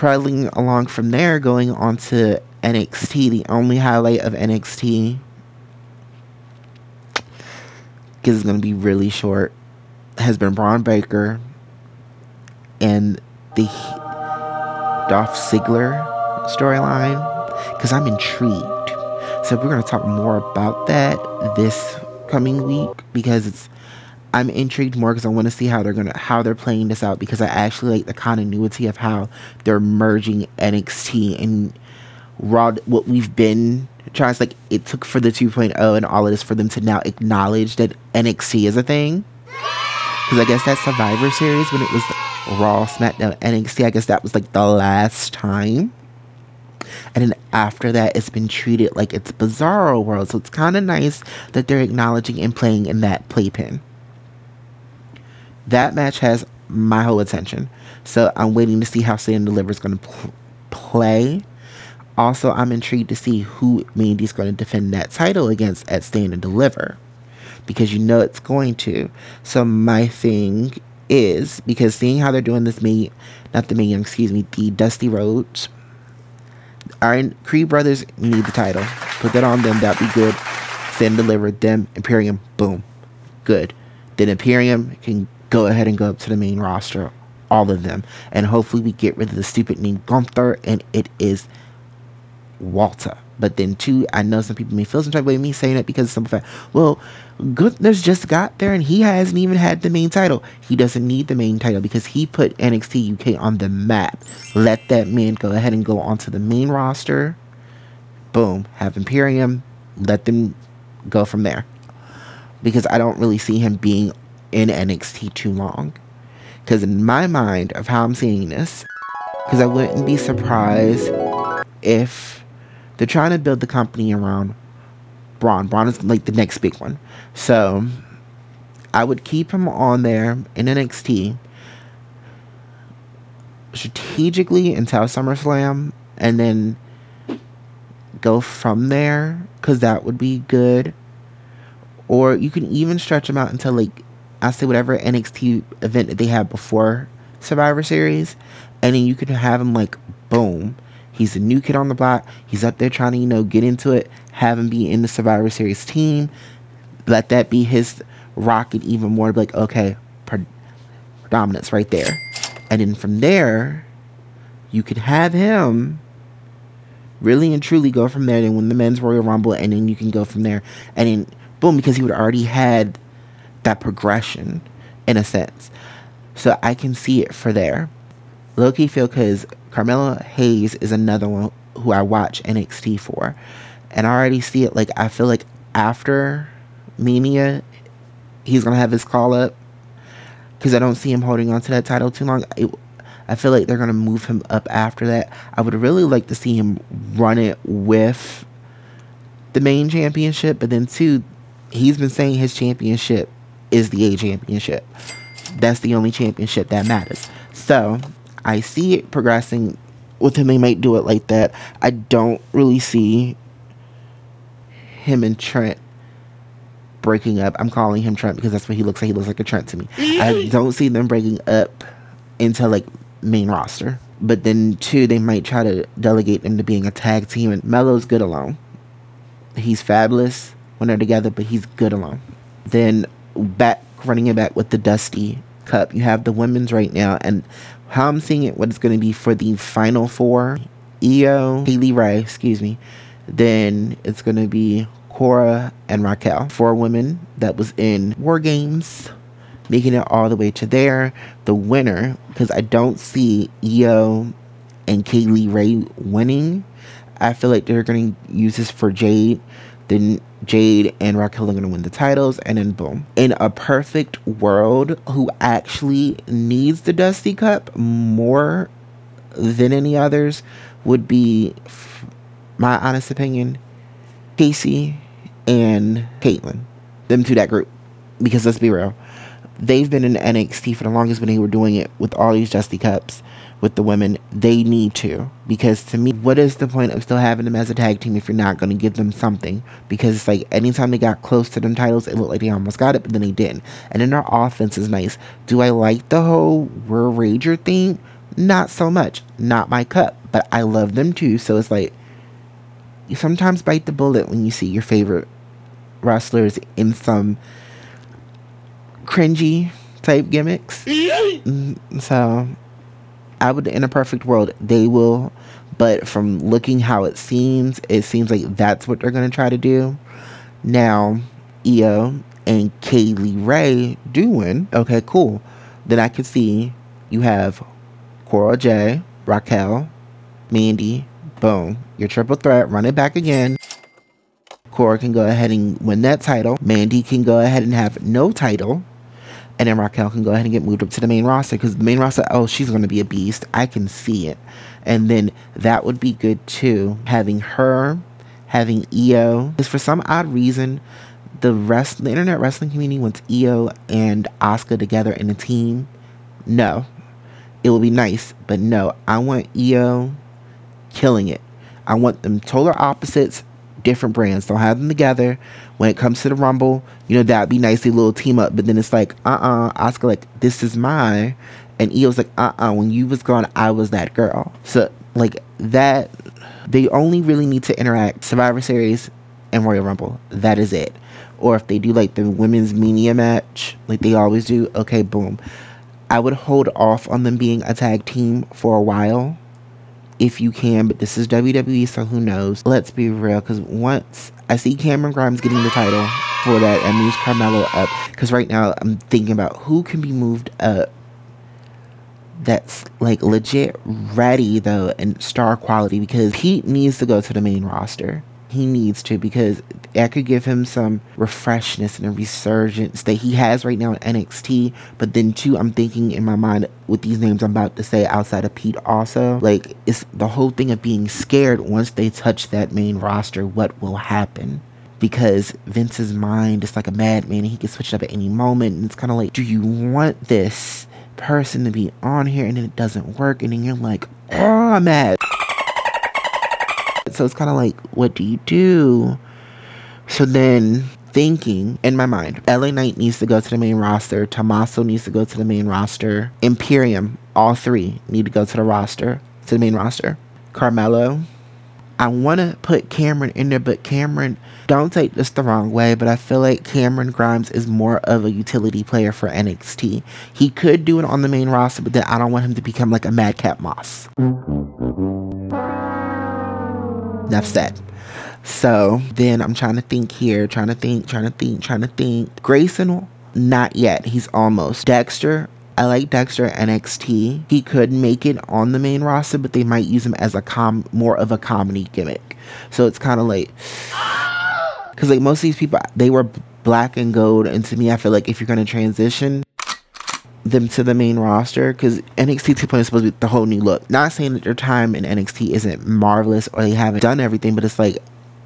trailing along from there, going on to NXT, the only highlight of NXT, it's going to be really short, has been Bron Breakker and the Dolph Ziggler storyline, because I'm intrigued. So we're going to talk more about that this coming week because it's I'm intrigued more because I want to see how they're gonna how they're playing this out because I actually like the continuity of how they're merging NXT and Raw. What we've been trying to like it took for the 2.0 and all of this for them to now acknowledge that NXT is a thing. Because I guess that Survivor Series when it was Raw, SmackDown, NXT, I guess that was like the last time. And then after that, it's been treated like it's Bizarro World. So it's kind of nice that they're acknowledging and playing in that playpen that match has my whole attention. So I'm waiting to see how Stand Deliver is going to pl- play. Also, I'm intrigued to see who Mandy's going to defend that title against at Stand and Deliver. Because you know it's going to. So my thing is, because seeing how they're doing this, me, not the me, excuse me, the Dusty Rhodes. Our Creed Brothers need the title. Put that on them, that'd be good. Stand Deliver, them, Imperium, boom. Good. Then Imperium can go ahead and go up to the main roster, all of them, and hopefully we get rid of the stupid name Gunther, and it is Walter. But then too, I know some people may feel some type of way me saying it because of some fact. Well, Gunther's just got there and he hasn't even had the main title. He doesn't need the main title because he put NXT UK on the map. Let that man go ahead and go onto the main roster. Boom, have Imperium. Let them go from there. Because I don't really see him being in NXT too long. Because in my mind of how I'm seeing this, because I wouldn't be surprised if they're trying to build the company around Bron. Bron is like the next big one. So I would keep him on there in NXT strategically until SummerSlam and then go from there because that would be good. Or you can even stretch him out until like I say whatever NXT event that they have before Survivor Series, and then you could have him like boom. He's a new kid on the block. He's up there trying to, you know, get into it. Have him be in the Survivor Series team. Let that be his rocket even more. Like, okay, predominance right there. And then from there, you could have him really and truly go from there. Then win the men's Royal Rumble, and then you can go from there. And then boom, because he would already had that progression in a sense. So I can see it for there. Loki feel because Carmelo Hayes is another one who I watch NXT for. And I already see it like I feel like after Mania, he's gonna have his call up. Because I don't see him holding on to that title too long. It, I feel like they're gonna move him up after that. I would really like to see him run it with the main championship, but then too, he's been saying his championship is the A championship. That's the only championship that matters. So I see it progressing with him. They might do it like that. I don't really see him and Trent breaking up. I'm calling him Trent because that's what he looks like. He looks like a Trent to me. I don't see them breaking up into like main roster. But then too, they might try to delegate them to being a tag team. And Melo's good alone. He's fabulous when they're together, but he's good alone. Then back running it back with the Dusty Cup. You have the women's right now, and how I'm seeing it, what it's going to be for the final four: Io, Kay Lee Ray, excuse me. Then it's going to be Cora and Raquel, four women that was in War Games, making it all the way to there. The winner, because I don't see Io and Kay Lee Ray winning. I feel like they're going to use this for Jade. Then Jade and Raquel are going to win the titles, and then boom. In a perfect world, who actually needs the Dusty Cup more than any others would be, my honest opinion, Kacy and Caitlyn. Them two, that group. Because let's be real, they've been in NXT for the longest when they were doing it with all these Dusty Cups with the women, they need to. Because to me, what is the point of still having them as a tag team if you're not going to give them something? Because it's like anytime they got close to them titles, it looked like they almost got it, but then they didn't. And then their offense is nice. Do I like the whole We're Rager thing? not so much. Not my cup, but I love them too. So it's like you sometimes bite the bullet when you see your favorite wrestlers in some cringy type gimmicks. Mm, so I would, in a perfect world, they will. But from looking how it seems, it seems like that's what they're going to try to do. Now, Io and Kay Lee Ray doing, okay, cool. Then I could see you have Cora Jade, Raquel, Mandy, boom. Your triple threat, run it back again. Cora can go ahead and win that title. Mandy can go ahead and have no title. And then Raquel can go ahead and get moved up to the main roster because the main roster, oh, she's going to be a beast. I can see it. And then that would be good too. Having her, having Io. Because for some odd reason, the rest, the internet wrestling community wants Io and Asuka together in a team. No. It will be nice, but no. I want Io killing it. I want them total opposites different brands. Don't have them together. When it comes to the Rumble, you know, that'd be nicely little team up. But then it's like, uh uh-uh. uh Asuka, like, this is mine. And Io's like, uh uh-uh. uh, when you was gone, I was that girl. So, like, that, they only really need to interact Survivor Series and Royal Rumble. That is it. Or if they do like the women's Mania match, like they always do, okay, boom. I would hold off on them being a tag team for a while if you can, but this is WWE, so who knows? Let's be real, because once I see Cameron Grimes getting the title for that and moves Carmelo up, because right now I'm thinking about who can be moved up that's like legit ready though and star quality because he needs to go to the main roster he needs to because that could give him some refreshness and a resurgence that he has right now in NXT. But then too, I'm thinking in my mind with these names I'm about to say outside of Pete also, like it's the whole thing of being scared once they touch that main roster, what will happen? Because Vince's mind is like a madman and he can switch it up at any moment. And it's kind of like, do you want this person to be on here and then it doesn't work? And then you're like, oh, I'm mad. So it's kind of like, what do you do? So then thinking in my mind, LA Knight needs to go to the main roster, Tommaso needs to go to the main roster, Imperium, all three need to go to the roster, to the main roster. Carmelo, I want to put Cameron in there, but Cameron, don't take this the wrong way, but I feel like Cameron Grimes is more of a utility player for NXT. He could do it on the main roster, but then I don't want him to become like a Madcap Moss. Enough said. Mm-hmm. So then I'm trying to think here, trying to think, trying to think, trying to think. Grayson, not yet. He's almost. Dexter, I like Dexter NXT. He could make it on the main roster, but they might use him as a com more of a comedy gimmick. So it's kind of like because like most of these people they were black and gold, and to me I feel like if you're gonna transition them to the main roster because NXT 2.0 is supposed to be the whole new look. Not saying that their time in NXT isn't marvelous or they haven't done everything, but it's like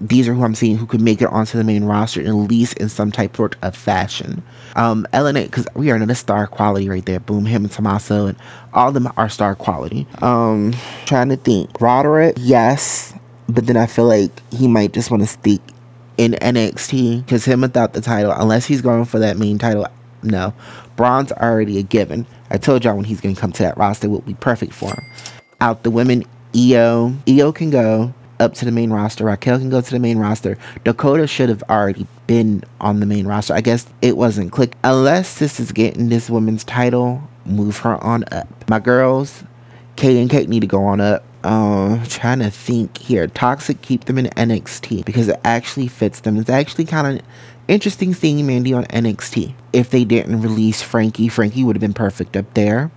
these are who I'm seeing who could make it onto the main roster at least in some type sort of fashion. Um, LNA, because we are in a star quality right there. Boom, him and Tommaso, and all of them are star quality. Um, trying to think. Roderick, yes, but then I feel like he might just want to stick in NXT because him without the title, unless he's going for that main title, no. Bron's already a given. I told y'all when he's going to come to that roster, would be perfect for him. Out the women, Io. Io can go up to the main roster. Raquel can go to the main roster. Dakota should have already been on the main roster. I guess it wasn't click. Unless this is getting this woman's title, move her on up. My girls, Kate and Kate need to go on up. Uh, trying to think here. Toxic, keep them in NXT because it actually fits them. It's actually kind of interesting seeing Mandy on NXT. If they didn't release Frankie, Frankie would have been perfect up there.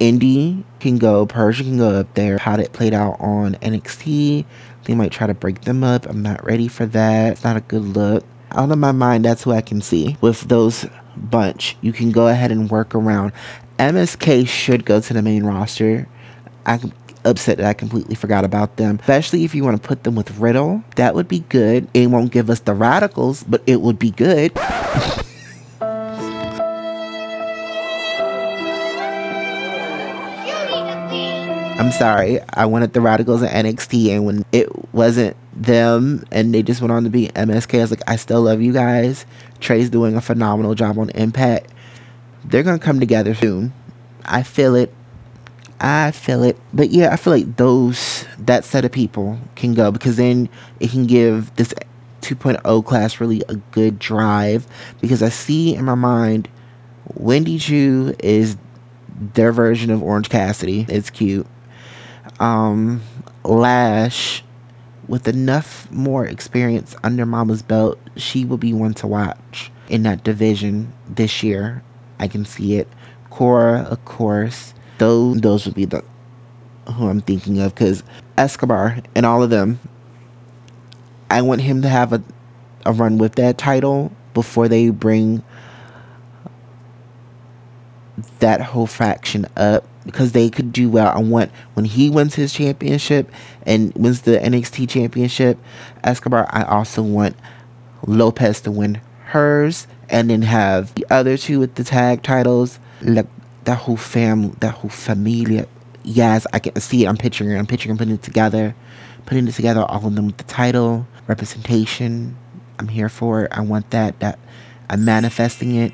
Indi can go, Persia can go up there. How it played out on NXT, they might try to break them up. I'm not ready for that. It's not a good look. Out of my mind, that's who I can see. With those bunch, you can go ahead and work around. MSK should go to the main roster. I'm upset that I completely forgot about them. Especially if you want to put them with Riddle. That would be good. It won't give us the radicals, but it would be good. I'm sorry. I wanted the Radicals in NXT, and when it wasn't them and they just went on to be MSK, I was like, I still love you guys. Trey's doing a phenomenal job on Impact. They're going to come together soon. I feel it. I feel it. But yeah, I feel like those that set of people can go because then it can give this 2.0 class really a good drive because I see in my mind Wendy Choo is their version of Orange Cassidy. It's cute. Um, Lash, with enough more experience under Mama's belt, she will be one to watch in that division this year. I can see it. Cora, of course. Those those would be the who I'm thinking of because Escobar and all of them. I want him to have a a run with that title before they bring that whole faction up because they could do well. I want when he wins his championship and wins the NXT championship, Escobar. I also want Lopez to win hers and then have the other two with the tag titles. Like that whole fam, that whole familia. Yes, I can see it. I'm picturing it. I'm picturing putting it together, putting it together. All of them with the title representation. I'm here for it. I want that. That I'm manifesting it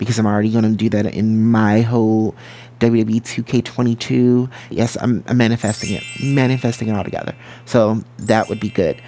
because I'm already going to do that in my whole WWE 2K22. Yes, I'm, I'm manifesting it, manifesting it all together. So that would be good.